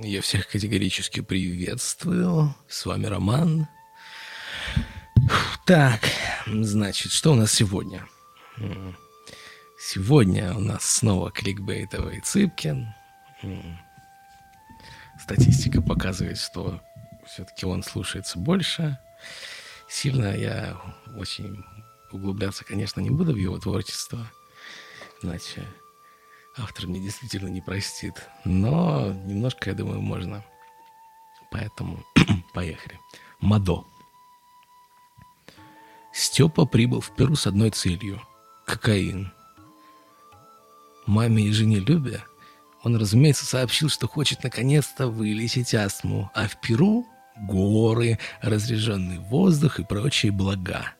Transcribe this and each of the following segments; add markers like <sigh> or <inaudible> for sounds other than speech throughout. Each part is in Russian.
Я всех категорически приветствую. С вами Роман. Так, значит, что у нас сегодня? Сегодня у нас снова кликбейтовый Цыпкин. Статистика показывает, что все-таки он слушается больше. Сильно я очень углубляться, конечно, не буду в его творчество. Иначе автор мне действительно не простит. Но немножко, я думаю, можно. Поэтому <clears throat> поехали. Мадо. Степа прибыл в Перу с одной целью – кокаин. Маме и жене Любе он, разумеется, сообщил, что хочет наконец-то вылечить астму, а в Перу – горы, разряженный воздух и прочие блага.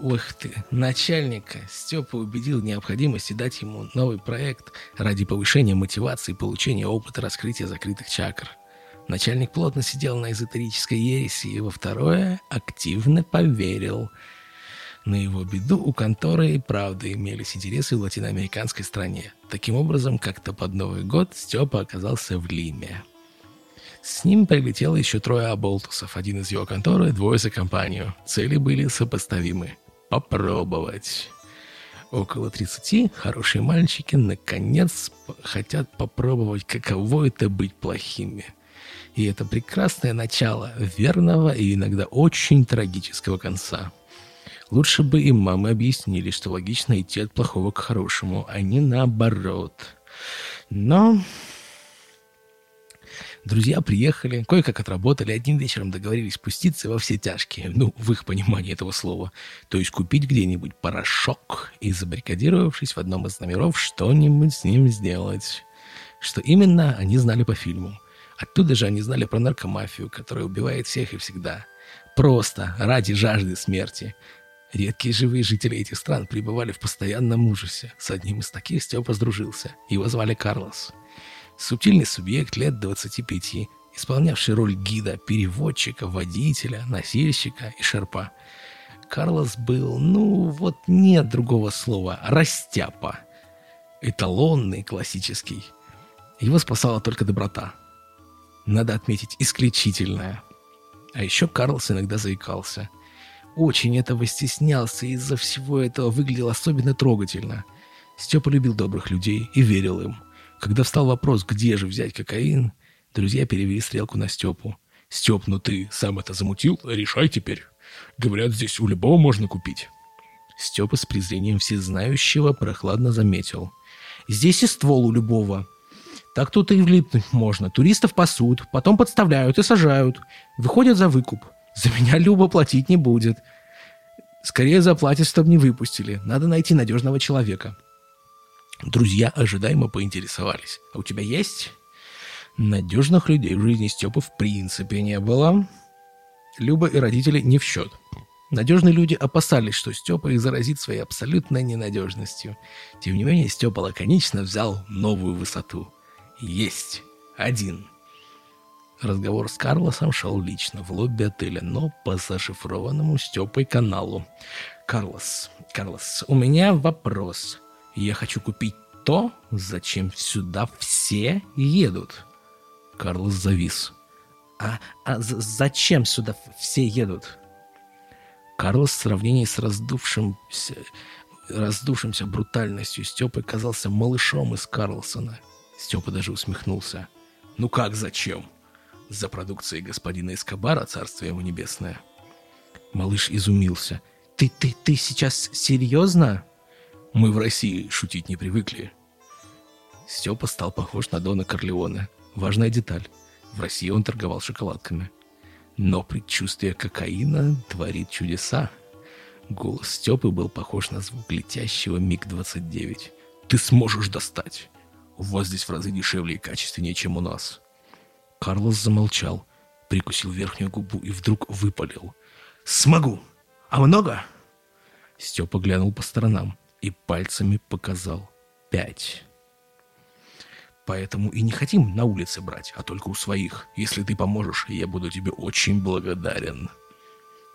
Ух ты, начальника Степа убедил в необходимости дать ему новый проект ради повышения мотивации и получения опыта раскрытия закрытых чакр. Начальник плотно сидел на эзотерической ереси и во второе активно поверил. На его беду у конторы и правда имелись интересы в латиноамериканской стране. Таким образом, как-то под Новый год Степа оказался в Лиме. С ним прилетело еще трое оболтусов, один из его конторы, двое за компанию. Цели были сопоставимы попробовать. Около 30 хорошие мальчики наконец хотят попробовать, каково это быть плохими. И это прекрасное начало верного и иногда очень трагического конца. Лучше бы им мамы объяснили, что логично идти от плохого к хорошему, а не наоборот. Но Друзья приехали, кое-как отработали, одним вечером договорились спуститься во все тяжкие, ну, в их понимании этого слова, то есть купить где-нибудь порошок и, забаррикадировавшись в одном из номеров, что-нибудь с ним сделать. Что именно, они знали по фильму. Оттуда же они знали про наркомафию, которая убивает всех и всегда. Просто, ради жажды смерти. Редкие живые жители этих стран пребывали в постоянном ужасе. С одним из таких Степа сдружился. Его звали Карлос. Субтильный субъект лет 25, исполнявший роль гида, переводчика, водителя, носильщика и шерпа. Карлос был, ну вот нет другого слова, растяпа. Эталонный, классический. Его спасала только доброта. Надо отметить, исключительная. А еще Карлос иногда заикался. Очень этого стеснялся, и из-за всего этого выглядел особенно трогательно. Степа любил добрых людей и верил им. Когда встал вопрос, где же взять кокаин, друзья перевели стрелку на Степу. «Степ, ну ты сам это замутил? Решай теперь. Говорят, здесь у любого можно купить». Степа с презрением всезнающего прохладно заметил. «Здесь и ствол у любого. Так тут и влипнуть можно. Туристов пасут, потом подставляют и сажают. Выходят за выкуп. За меня Люба платить не будет. Скорее заплатит, чтобы не выпустили. Надо найти надежного человека. Друзья ожидаемо поинтересовались. «А у тебя есть?» Надежных людей в жизни Степы в принципе не было. Люба и родители не в счет. Надежные люди опасались, что Степа их заразит своей абсолютной ненадежностью. Тем не менее, Степа лаконично взял новую высоту. Есть. Один. Разговор с Карлосом шел лично в лобби отеля, но по зашифрованному Степой каналу. «Карлос, Карлос, у меня вопрос. Я хочу купить то, зачем сюда все едут. Карлос завис. А, а зачем сюда все едут? Карлос в сравнении с раздувшимся, раздувшимся брутальностью Степы казался малышом из Карлсона. Степа даже усмехнулся. «Ну как зачем?» «За продукцией господина Эскобара, царствие ему небесное». Малыш изумился. «Ты, ты, ты сейчас серьезно?» Мы в России шутить не привыкли. Степа стал похож на Дона Корлеоне. Важная деталь. В России он торговал шоколадками. Но предчувствие кокаина творит чудеса. Голос Степы был похож на звук летящего МиГ-29. «Ты сможешь достать! У вас здесь в разы дешевле и качественнее, чем у нас!» Карлос замолчал, прикусил верхнюю губу и вдруг выпалил. «Смогу! А много?» Степа глянул по сторонам и пальцами показал пять. Поэтому и не хотим на улице брать, а только у своих. Если ты поможешь, я буду тебе очень благодарен.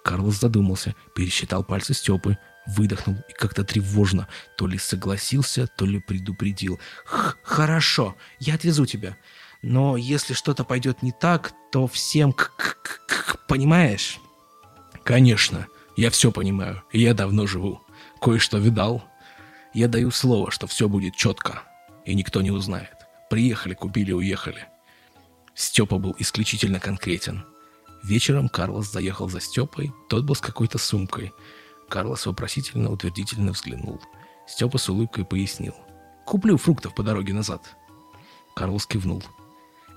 Карлос задумался, пересчитал пальцы Степы, выдохнул и как-то тревожно то ли согласился, то ли предупредил. «Хорошо, я отвезу тебя. Но если что-то пойдет не так, то всем к -к -к -к понимаешь? Конечно, я все понимаю, я давно живу. Кое-что видал. Я даю слово, что все будет четко, и никто не узнает. Приехали, купили, уехали. Степа был исключительно конкретен. Вечером Карлос заехал за Степой, тот был с какой-то сумкой. Карлос вопросительно, утвердительно взглянул. Степа с улыбкой пояснил. «Куплю фруктов по дороге назад». Карлос кивнул.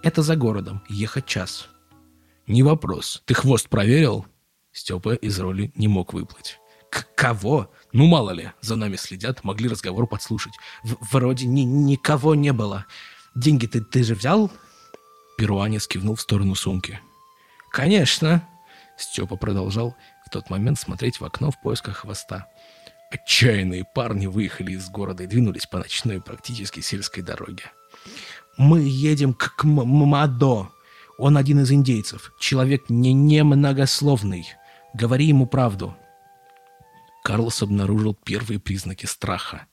«Это за городом, ехать час». «Не вопрос. Ты хвост проверил?» Степа из роли не мог выплыть. К «Кого? Ну, мало ли, за нами следят, могли разговор подслушать. В Вроде ни никого не было. Деньги ты, ты же взял?» Перуанец кивнул в сторону сумки. «Конечно!» Степа продолжал в тот момент смотреть в окно в поисках хвоста. Отчаянные парни выехали из города и двинулись по ночной практически сельской дороге. «Мы едем к, к Мадо. Он один из индейцев. Человек не немногословный. Говори ему правду». Карлос обнаружил первые признаки страха.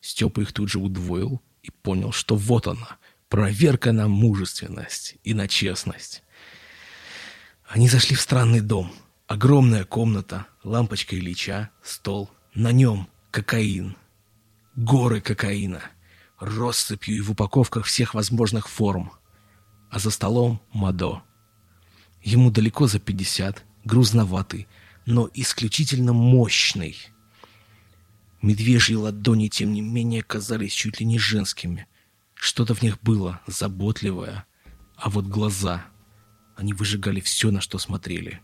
Степа их тут же удвоил и понял, что вот она, проверка на мужественность и на честность. Они зашли в странный дом. Огромная комната, лампочка Ильича, стол. На нем кокаин. Горы кокаина. Россыпью и в упаковках всех возможных форм. А за столом Мадо. Ему далеко за пятьдесят, грузноватый, но исключительно мощный. Медвежьи ладони, тем не менее, казались чуть ли не женскими. Что-то в них было заботливое. А вот глаза... Они выжигали все, на что смотрели.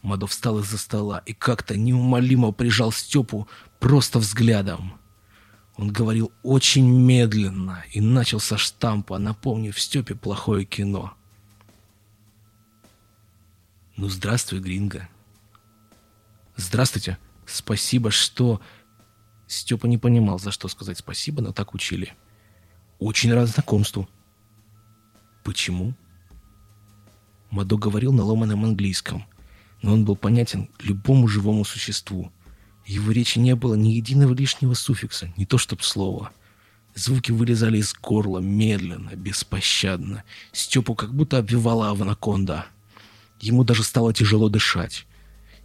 Мадо встал из-за стола и как-то неумолимо прижал Степу просто взглядом. Он говорил очень медленно и начал со штампа, напомнив Степе плохое кино. «Ну, здравствуй, Гринго». «Здравствуйте. Спасибо, что...» Степа не понимал, за что сказать спасибо, но так учили. «Очень рад знакомству». «Почему?» Мадо говорил на ломаном английском, но он был понятен любому живому существу. Его речи не было ни единого лишнего суффикса, не то чтоб слова. Звуки вылезали из горла медленно, беспощадно. Степу как будто обвивала аванаконда. Ему даже стало тяжело дышать.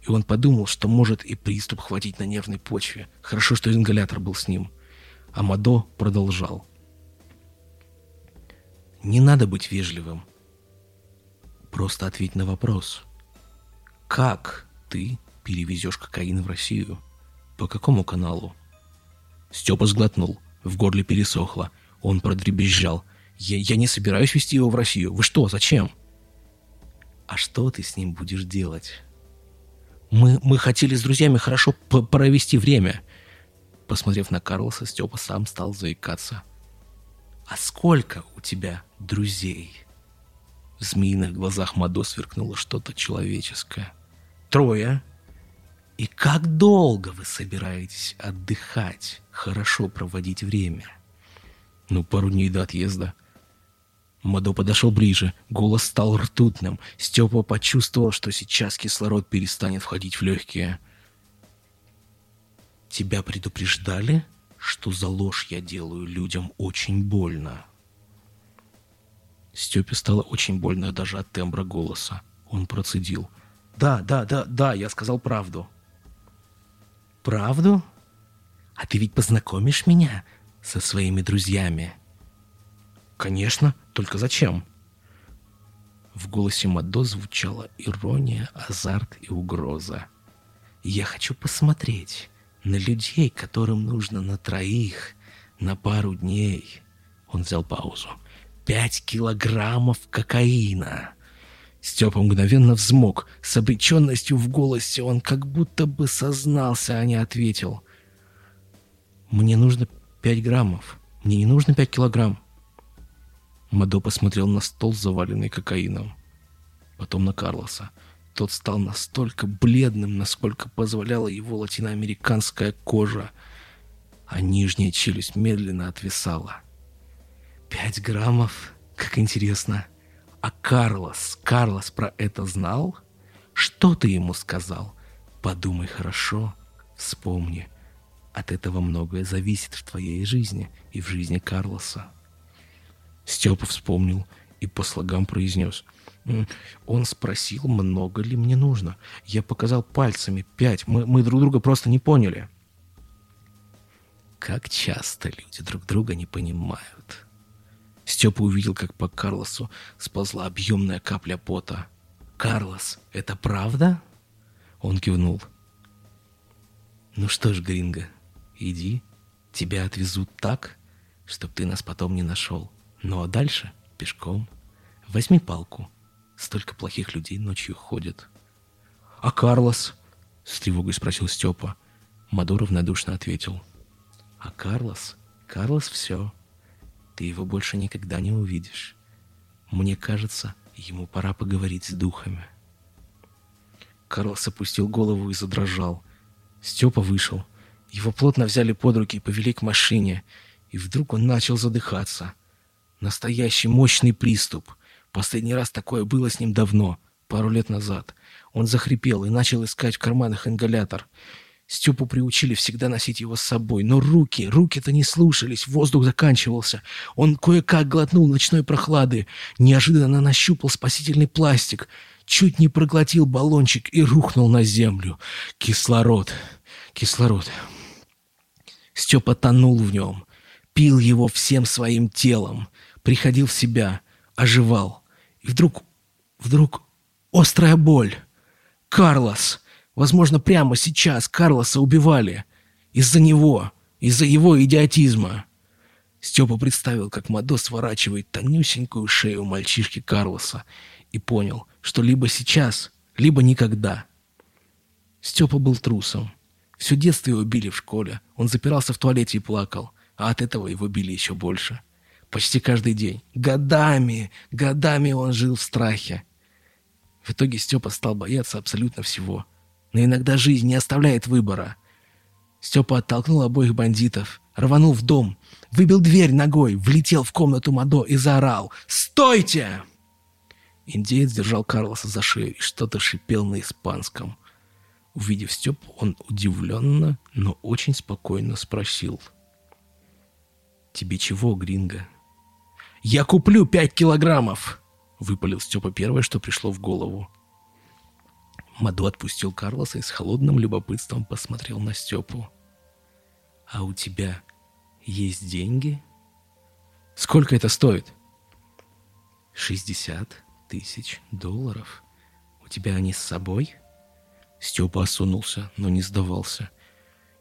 И он подумал, что может и приступ хватить на нервной почве. Хорошо, что ингалятор был с ним. А Мадо продолжал. «Не надо быть вежливым. Просто ответь на вопрос. Как ты перевезешь кокаин в Россию? По какому каналу? Степа сглотнул. В горле пересохло. Он продребезжал. Я, я не собираюсь везти его в Россию. Вы что, зачем? А что ты с ним будешь делать? Мы, мы хотели с друзьями хорошо провести время. Посмотрев на Карлоса, Степа сам стал заикаться. А сколько у тебя друзей? В змеиных глазах Мадо сверкнуло что-то человеческое. «Трое. И как долго вы собираетесь отдыхать, хорошо проводить время?» «Ну, пару дней до отъезда». Мадо подошел ближе, голос стал ртутным. Степа почувствовал, что сейчас кислород перестанет входить в легкие. «Тебя предупреждали, что за ложь я делаю людям очень больно?» Степе стало очень больно даже от тембра голоса. Он процедил. «Да, да, да, да, я сказал правду». «Правду? А ты ведь познакомишь меня со своими друзьями?» «Конечно, только зачем?» В голосе Мадо звучала ирония, азарт и угроза. «Я хочу посмотреть на людей, которым нужно на троих, на пару дней». Он взял паузу. Пять килограммов кокаина. Степа мгновенно взмок. С обреченностью в голосе он как будто бы сознался, а не ответил. «Мне нужно пять граммов. Мне не нужно пять килограмм». Мадо посмотрел на стол, заваленный кокаином. Потом на Карлоса. Тот стал настолько бледным, насколько позволяла его латиноамериканская кожа, а нижняя челюсть медленно отвисала. Пять граммов? Как интересно. А Карлос, Карлос про это знал? Что ты ему сказал? Подумай хорошо, вспомни. От этого многое зависит в твоей жизни и в жизни Карлоса. Степа вспомнил и по слогам произнес. Он спросил, много ли мне нужно. Я показал пальцами пять. Мы, мы друг друга просто не поняли. Как часто люди друг друга не понимают. Степа увидел, как по Карлосу сползла объемная капля пота. «Карлос, это правда?» Он кивнул. «Ну что ж, Гринго, иди, тебя отвезут так, чтоб ты нас потом не нашел. Ну а дальше пешком. Возьми палку. Столько плохих людей ночью ходят». «А Карлос?» — с тревогой спросил Степа. Мадуров надушно ответил. «А Карлос? Карлос все. Ты его больше никогда не увидишь. Мне кажется, ему пора поговорить с духами. Карлос опустил голову и задрожал. Степа вышел. Его плотно взяли под руки и повели к машине. И вдруг он начал задыхаться. Настоящий мощный приступ. Последний раз такое было с ним давно, пару лет назад. Он захрипел и начал искать в карманах ингалятор. Степу приучили всегда носить его с собой, но руки, руки-то не слушались, воздух заканчивался. Он кое-как глотнул ночной прохлады, неожиданно нащупал спасительный пластик, чуть не проглотил баллончик и рухнул на землю. Кислород, кислород. Степа тонул в нем, пил его всем своим телом, приходил в себя, оживал. И вдруг, вдруг острая боль. «Карлос!» Возможно, прямо сейчас Карлоса убивали. Из-за него, из-за его идиотизма. Степа представил, как Мадо сворачивает тонюсенькую шею мальчишки Карлоса и понял, что либо сейчас, либо никогда. Степа был трусом. Все детство его били в школе. Он запирался в туалете и плакал, а от этого его били еще больше. Почти каждый день. Годами, годами он жил в страхе. В итоге Степа стал бояться абсолютно всего – но иногда жизнь не оставляет выбора. Степа оттолкнул обоих бандитов, рванул в дом, выбил дверь ногой, влетел в комнату Мадо и заорал «Стойте!». Индеец держал Карлоса за шею и что-то шипел на испанском. Увидев Степу, он удивленно, но очень спокойно спросил. «Тебе чего, Гринго?» «Я куплю пять килограммов!» — выпалил Степа первое, что пришло в голову. Маду отпустил Карлоса и с холодным любопытством посмотрел на Степу. «А у тебя есть деньги?» «Сколько это стоит?» «Шестьдесят тысяч долларов. У тебя они с собой?» Степа осунулся, но не сдавался.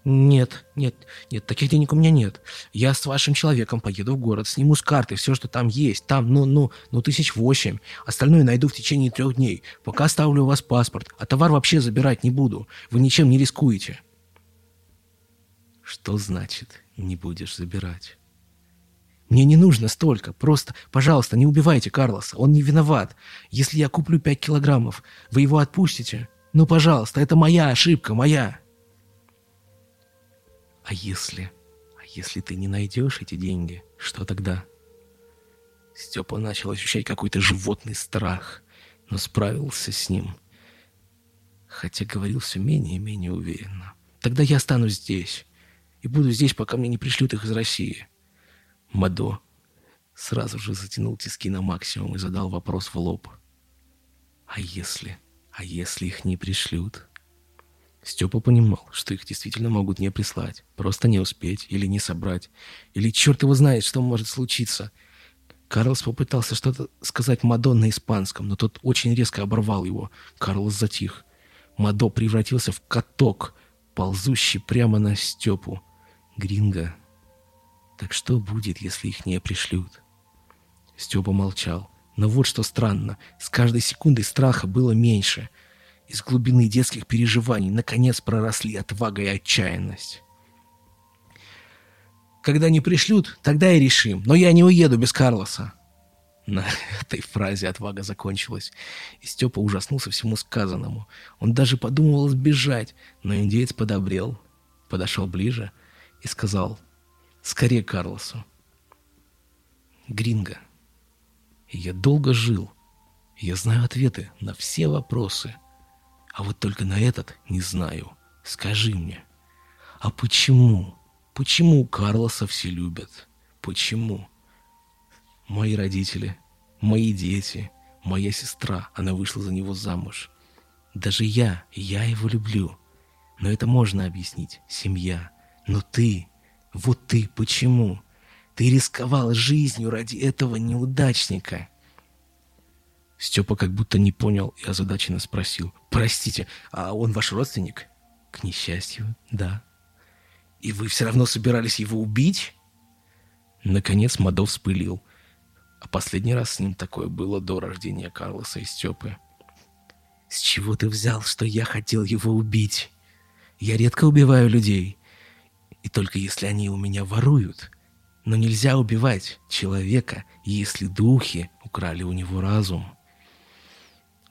«Нет, нет, нет, таких денег у меня нет. Я с вашим человеком поеду в город, сниму с карты все, что там есть. Там, ну, ну, ну, тысяч восемь. Остальное найду в течение трех дней. Пока оставлю у вас паспорт, а товар вообще забирать не буду. Вы ничем не рискуете». «Что значит не будешь забирать?» «Мне не нужно столько. Просто, пожалуйста, не убивайте Карлоса. Он не виноват. Если я куплю пять килограммов, вы его отпустите? Ну, пожалуйста, это моя ошибка, моя». А если... А если ты не найдешь эти деньги, что тогда? Степа начал ощущать какой-то животный страх, но справился с ним. Хотя говорил все менее и менее уверенно. Тогда я останусь здесь. И буду здесь, пока мне не пришлют их из России. Мадо сразу же затянул тиски на максимум и задал вопрос в лоб. А если... А если их не пришлют? Степа понимал, что их действительно могут не прислать, просто не успеть или не собрать, или черт его знает, что может случиться. Карлос попытался что-то сказать Мадо на испанском, но тот очень резко оборвал его. Карлос затих. Мадо превратился в каток, ползущий прямо на Степу. Гринго. Так что будет, если их не пришлют? Степа молчал. Но вот что странно. С каждой секундой страха было меньше — из глубины детских переживаний наконец проросли отвага и отчаянность. Когда не пришлют, тогда и решим. Но я не уеду без Карлоса. На этой фразе отвага закончилась, и Степа ужаснулся всему сказанному. Он даже подумывал сбежать, но индеец подобрел, подошел ближе и сказал «Скорее Карлосу». «Гринго, я долго жил, я знаю ответы на все вопросы». А вот только на этот не знаю. Скажи мне, а почему? Почему Карлоса все любят? Почему? Мои родители мои дети, моя сестра, она вышла за него замуж. Даже я, я его люблю. Но это можно объяснить, семья. Но ты, вот ты, почему? Ты рисковал жизнью ради этого неудачника. Степа как будто не понял и озадаченно спросил. «Простите, а он ваш родственник?» «К несчастью, да». «И вы все равно собирались его убить?» Наконец Мадов вспылил. А последний раз с ним такое было до рождения Карлоса и Степы. «С чего ты взял, что я хотел его убить? Я редко убиваю людей, и только если они у меня воруют. Но нельзя убивать человека, если духи украли у него разум».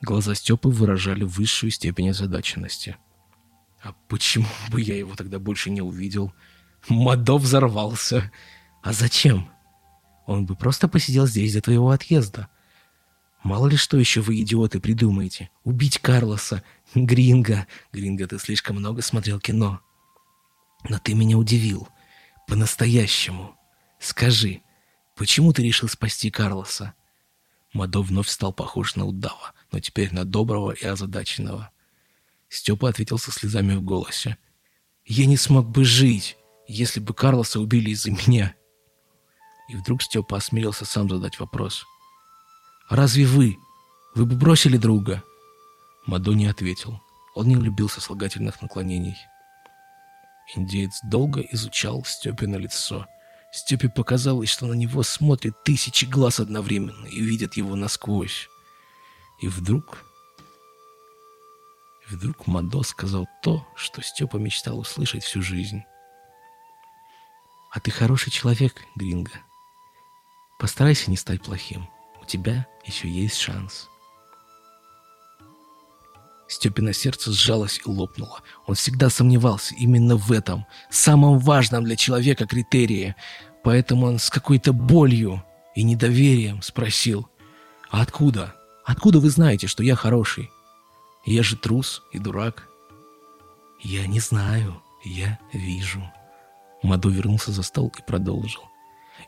Глаза Степы выражали высшую степень озадаченности. «А почему бы я его тогда больше не увидел?» Мадо взорвался. «А зачем? Он бы просто посидел здесь до твоего отъезда. Мало ли что еще вы, идиоты, придумаете. Убить Карлоса, Гринга. Гринга, ты слишком много смотрел кино. Но ты меня удивил. По-настоящему. Скажи, почему ты решил спасти Карлоса?» Мадо вновь стал похож на удава, но теперь на доброго и озадаченного. Степа ответил со слезами в голосе. «Я не смог бы жить, если бы Карлоса убили из-за меня». И вдруг Степа осмелился сам задать вопрос. «Разве вы? Вы бы бросили друга?» Мадо не ответил. Он не любил сослагательных наклонений. Индеец долго изучал Степе на лицо – Степе показалось, что на него смотрят тысячи глаз одновременно и видят его насквозь. И вдруг... Вдруг Мадо сказал то, что Степа мечтал услышать всю жизнь. «А ты хороший человек, Гринго. Постарайся не стать плохим. У тебя еще есть шанс». Степина сердце сжалось и лопнуло. Он всегда сомневался именно в этом, самом важном для человека критерии. Поэтому он с какой-то болью и недоверием спросил, «А откуда? Откуда вы знаете, что я хороший? Я же трус и дурак». «Я не знаю, я вижу». Маду вернулся за стол и продолжил.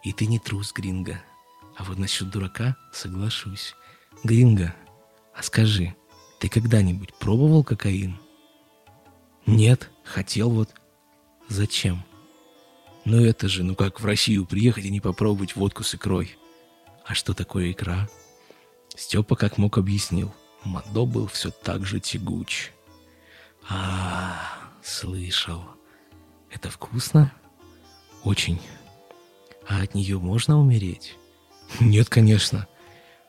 «И ты не трус, Гринго. А вот насчет дурака соглашусь. Гринго, а скажи, ты когда-нибудь пробовал кокаин? Нет, хотел вот. Зачем? Ну это же, ну как в Россию приехать и не попробовать водку с икрой. А что такое икра? Степа как мог объяснил. Мадо был все так же тягуч. А, слышал. Это вкусно? Очень. А от нее можно умереть? Нет, конечно.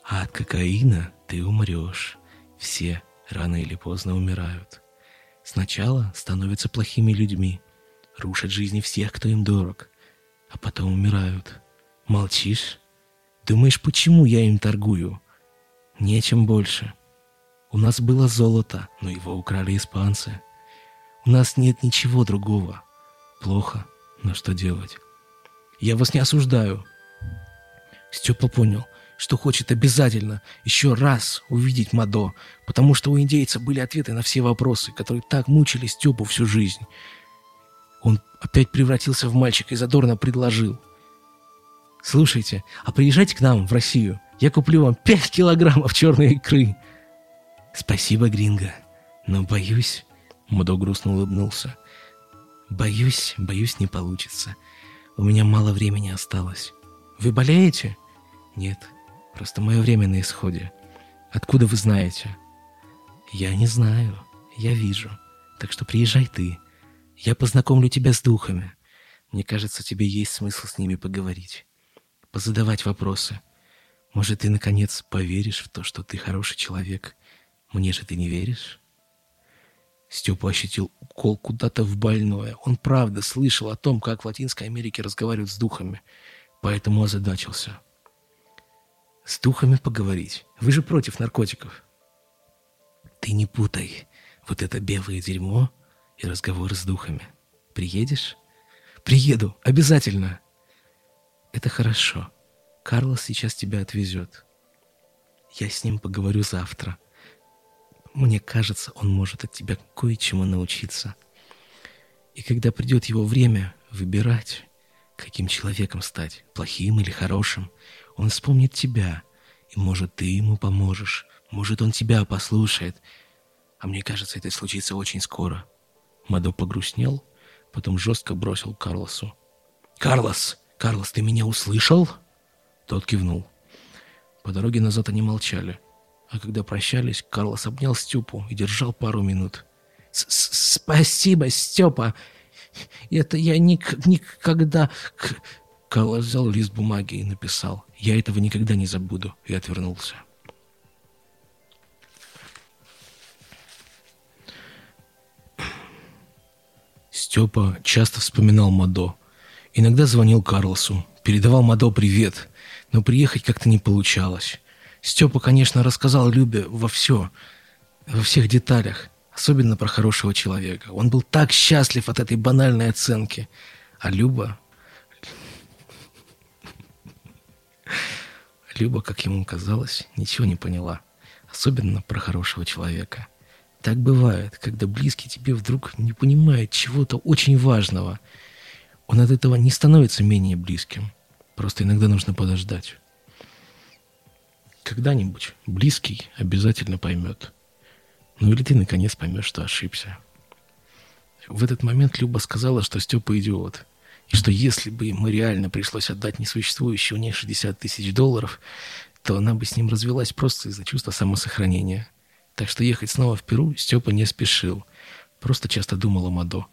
А от кокаина ты умрешь. Все рано или поздно умирают. Сначала становятся плохими людьми, рушат жизни всех, кто им дорог, а потом умирают. Молчишь? Думаешь, почему я им торгую? Нечем больше. У нас было золото, но его украли испанцы. У нас нет ничего другого. Плохо, но что делать? Я вас не осуждаю. Степа понял — что хочет обязательно еще раз увидеть Мадо, потому что у индейца были ответы на все вопросы, которые так мучили Степу всю жизнь. Он опять превратился в мальчика и задорно предложил. «Слушайте, а приезжайте к нам в Россию. Я куплю вам пять килограммов черной икры». «Спасибо, Гринго, но боюсь...» Мадо грустно улыбнулся. «Боюсь, боюсь, не получится. У меня мало времени осталось. Вы болеете?» «Нет, Просто мое время на исходе. Откуда вы знаете? Я не знаю. Я вижу. Так что приезжай ты. Я познакомлю тебя с духами. Мне кажется, тебе есть смысл с ними поговорить. Позадавать вопросы. Может, ты, наконец, поверишь в то, что ты хороший человек. Мне же ты не веришь? Степа ощутил укол куда-то в больное. Он правда слышал о том, как в Латинской Америке разговаривают с духами, поэтому озадачился. С духами поговорить. Вы же против наркотиков. Ты не путай вот это белое дерьмо и разговоры с духами. Приедешь? Приеду, обязательно. Это хорошо. Карлос сейчас тебя отвезет. Я с ним поговорю завтра. Мне кажется, он может от тебя кое-чему научиться. И когда придет его время выбирать, каким человеком стать, плохим или хорошим, он вспомнит тебя И, может, ты ему поможешь. Может, он тебя послушает. А мне кажется, это случится очень скоро. Мадо погрустнел, потом жестко бросил Карлосу. «Карлос! Карлос, ты меня услышал?» Тот кивнул. По дороге назад они молчали. А когда прощались, Карлос обнял Степу и держал пару минут. «Спасибо, Степа! Это я ник никогда...» Карлос взял лист бумаги и написал. «Я этого никогда не забуду» и отвернулся. Степа часто вспоминал Мадо. Иногда звонил Карлосу, передавал Мадо привет, но приехать как-то не получалось. Степа, конечно, рассказал Любе во все, во всех деталях, особенно про хорошего человека. Он был так счастлив от этой банальной оценки. А Люба... Люба, как ему казалось, ничего не поняла. Особенно про хорошего человека. Так бывает, когда близкий тебе вдруг не понимает чего-то очень важного. Он от этого не становится менее близким. Просто иногда нужно подождать. Когда-нибудь близкий обязательно поймет. Ну или ты наконец поймешь, что ошибся. В этот момент Люба сказала, что Степа идиот. И что если бы ему реально пришлось отдать несуществующие у ней 60 тысяч долларов, то она бы с ним развелась просто из-за чувства самосохранения – так что ехать снова в Перу Степа не спешил. Просто часто думал о Мадо.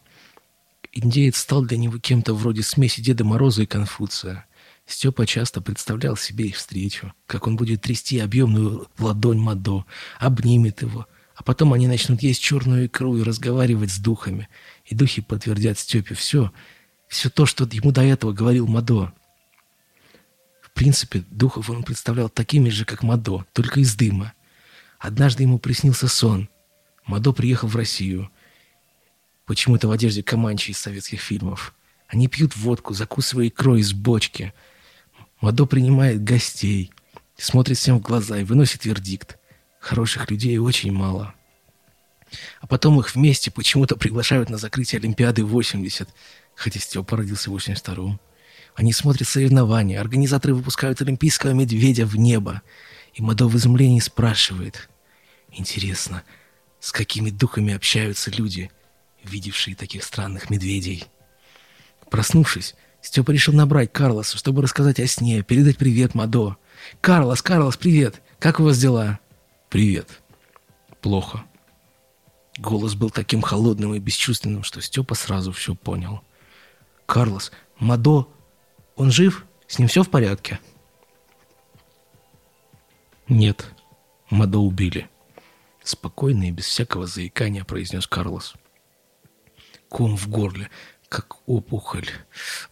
Индеец стал для него кем-то вроде смеси Деда Мороза и Конфуция. Степа часто представлял себе их встречу, как он будет трясти объемную ладонь Мадо, обнимет его, а потом они начнут есть черную икру и разговаривать с духами. И духи подтвердят Степе все, все то, что ему до этого говорил Мадо. В принципе, духов он представлял такими же, как Мадо, только из дыма. Однажды ему приснился сон. Мадо приехал в Россию. Почему-то в одежде Команчи из советских фильмов. Они пьют водку, закусывая икрой из бочки. Мадо принимает гостей, смотрит всем в глаза и выносит вердикт. Хороших людей очень мало. А потом их вместе почему-то приглашают на закрытие Олимпиады 80, хотя Степа родился в 82-м. Они смотрят соревнования, организаторы выпускают олимпийского медведя в небо. И Мадо в изумлении спрашивает. Интересно, с какими духами общаются люди, видевшие таких странных медведей? Проснувшись, Степа решил набрать Карлоса, чтобы рассказать о сне, передать привет Мадо. «Карлос, Карлос, привет! Как у вас дела?» «Привет. Плохо». Голос был таким холодным и бесчувственным, что Степа сразу все понял. «Карлос, Мадо, он жив? С ним все в порядке?» «Нет, Мадо убили», — спокойно и без всякого заикания произнес Карлос. Ком в горле, как опухоль,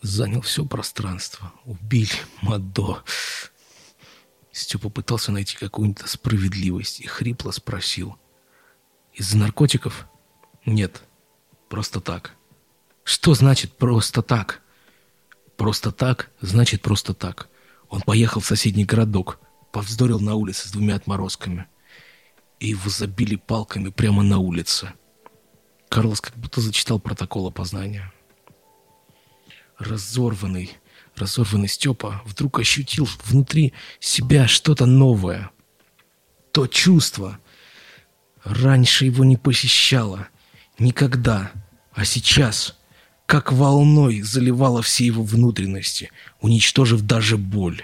занял все пространство. Убили Мадо. Степа пытался найти какую-нибудь справедливость и хрипло спросил. «Из-за наркотиков?» «Нет, просто так». «Что значит «просто так»?» «Просто так» значит «просто так». Он поехал в соседний городок, повздорил на улице с двумя отморозками. И его забили палками прямо на улице. Карлос как будто зачитал протокол опознания. Разорванный, разорванный Степа вдруг ощутил внутри себя что-то новое. То чувство. Раньше его не посещало. Никогда. А сейчас, как волной, заливало все его внутренности, уничтожив даже боль.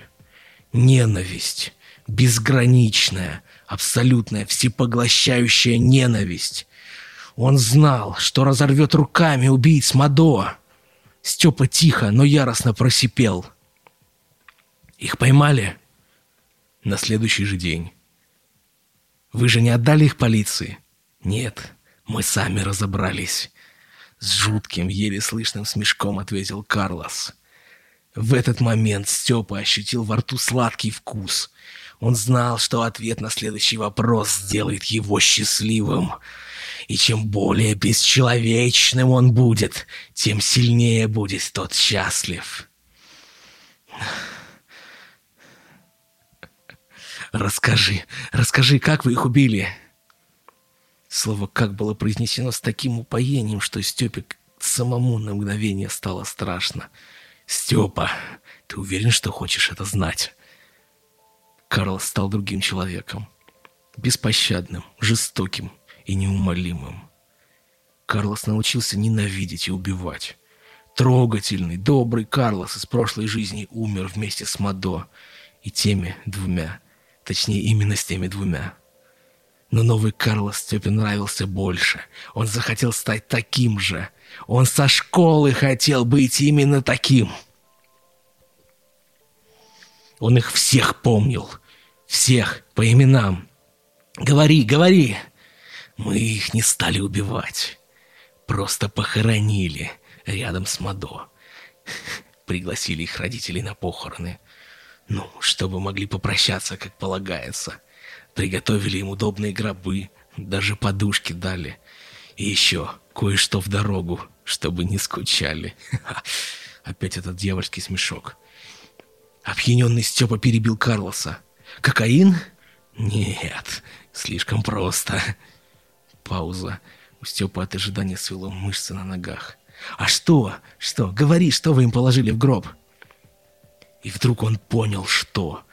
Ненависть безграничная, абсолютная, всепоглощающая ненависть. Он знал, что разорвет руками убийц Мадо. Степа тихо, но яростно просипел. Их поймали на следующий же день. Вы же не отдали их полиции? Нет, мы сами разобрались. С жутким, еле слышным смешком ответил Карлос. В этот момент Степа ощутил во рту сладкий вкус. Он знал, что ответ на следующий вопрос сделает его счастливым. И чем более бесчеловечным он будет, тем сильнее будет тот счастлив. «Расскажи, расскажи, как вы их убили?» Слово «как» было произнесено с таким упоением, что Степе самому на мгновение стало страшно. «Степа, ты уверен, что хочешь это знать?» Карлос стал другим человеком. Беспощадным, жестоким и неумолимым. Карлос научился ненавидеть и убивать. Трогательный, добрый Карлос из прошлой жизни умер вместе с Мадо и теми двумя, точнее именно с теми двумя. Но новый Карлос Степе нравился больше. Он захотел стать таким же. Он со школы хотел быть именно таким. Он их всех помнил. Всех по именам. Говори, говори. Мы их не стали убивать. Просто похоронили рядом с Мадо. <laughs> Пригласили их родителей на похороны. Ну, чтобы могли попрощаться, как полагается. Приготовили им удобные гробы, даже подушки дали. И еще кое-что в дорогу, чтобы не скучали. <laughs> Опять этот дьявольский смешок. Опьяненный Степа перебил Карлоса. «Кокаин?» «Нет, слишком просто». Пауза. У Степы от ожидания свело мышцы на ногах. «А что? Что? Говори, что вы им положили в гроб?» И вдруг он понял, что...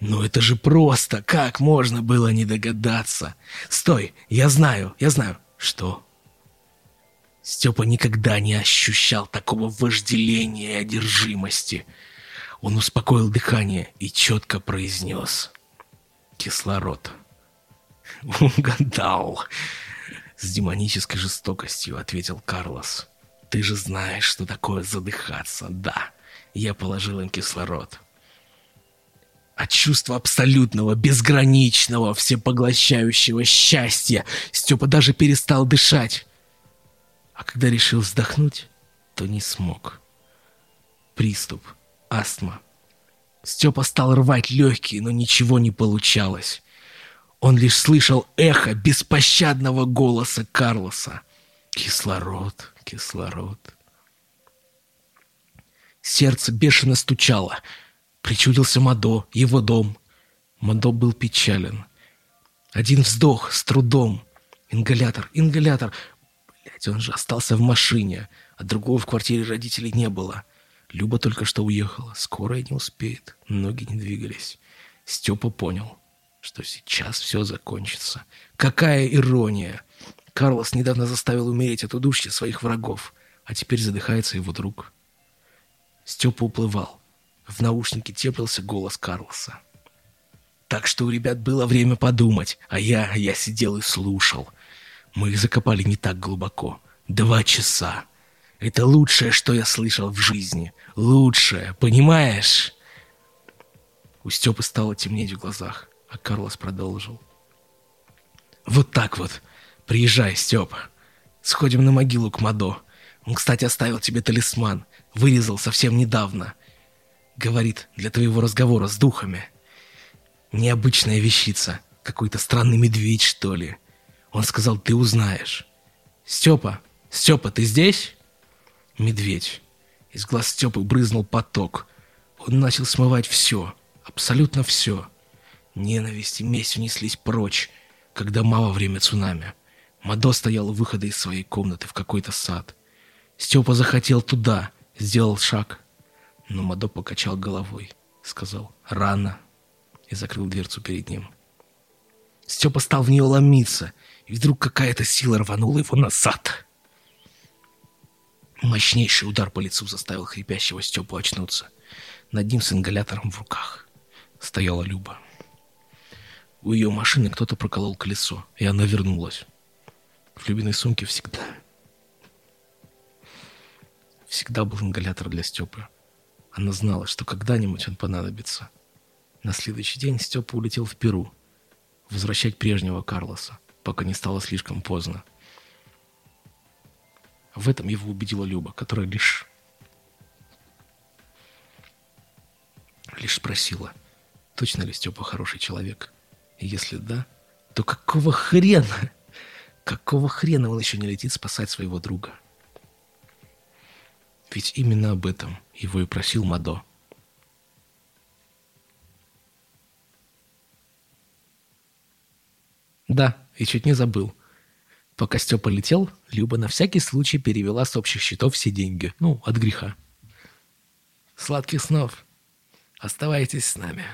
«Ну это же просто! Как можно было не догадаться? Стой! Я знаю! Я знаю!» «Что?» Степа никогда не ощущал такого вожделения и одержимости. Он успокоил дыхание и четко произнес. «Кислород». <laughs> «Угадал!» С демонической жестокостью ответил Карлос. «Ты же знаешь, что такое задыхаться. Да, я положил им кислород». От чувства абсолютного, безграничного, всепоглощающего счастья Степа даже перестал дышать. А когда решил вздохнуть, то не смог. Приступ, астма. Степа стал рвать легкие, но ничего не получалось. Он лишь слышал эхо беспощадного голоса Карлоса. Кислород, кислород. Сердце бешено стучало. Причудился Мадо, его дом. Мадо был печален. Один вздох с трудом. Ингалятор, ингалятор. Блять, он же остался в машине, а другого в квартире родителей не было. Люба только что уехала. Скоро не успеет. Ноги не двигались. Степа понял, что сейчас все закончится. Какая ирония! Карлос недавно заставил умереть от удушья своих врагов, а теперь задыхается его друг. Степа уплывал. В наушнике теплился голос Карлоса. Так что у ребят было время подумать, а я, я сидел и слушал. Мы их закопали не так глубоко. Два часа. Это лучшее, что я слышал в жизни. Лучшее, понимаешь? У Степы стало темнеть в глазах, а Карлос продолжил. Вот так вот. Приезжай, Степа. Сходим на могилу к Мадо. Он, кстати, оставил тебе талисман. Вырезал совсем недавно. Говорит, для твоего разговора с духами. Необычная вещица. Какой-то странный медведь, что ли. Он сказал, ты узнаешь. Степа, Степа, ты здесь? Медведь. Из глаз Степы брызнул поток. Он начал смывать все. Абсолютно все. Ненависть и месть унеслись прочь, когда мало время цунами. Мадо стоял у выхода из своей комнаты в какой-то сад. Степа захотел туда, сделал шаг. Но Мадо покачал головой, сказал «рано» и закрыл дверцу перед ним. Степа стал в нее ломиться, и вдруг какая-то сила рванула его назад. Мощнейший удар по лицу заставил хрипящего Степу очнуться. Над ним с ингалятором в руках стояла Люба. У ее машины кто-то проколол колесо, и она вернулась. В Любиной сумке всегда... Всегда был ингалятор для Степы. Она знала, что когда-нибудь он понадобится. На следующий день Степа улетел в Перу. Возвращать прежнего Карлоса, пока не стало слишком поздно. В этом его убедила Люба, которая лишь... Лишь спросила, точно ли Степа хороший человек. Если да, то какого хрена <laughs> Какого хрена он еще не летит спасать своего друга? Ведь именно об этом его и просил Мадо. Да, и чуть не забыл. Пока Степа летел, Люба на всякий случай перевела с общих счетов все деньги. Ну, от греха. Сладких снов. Оставайтесь с нами.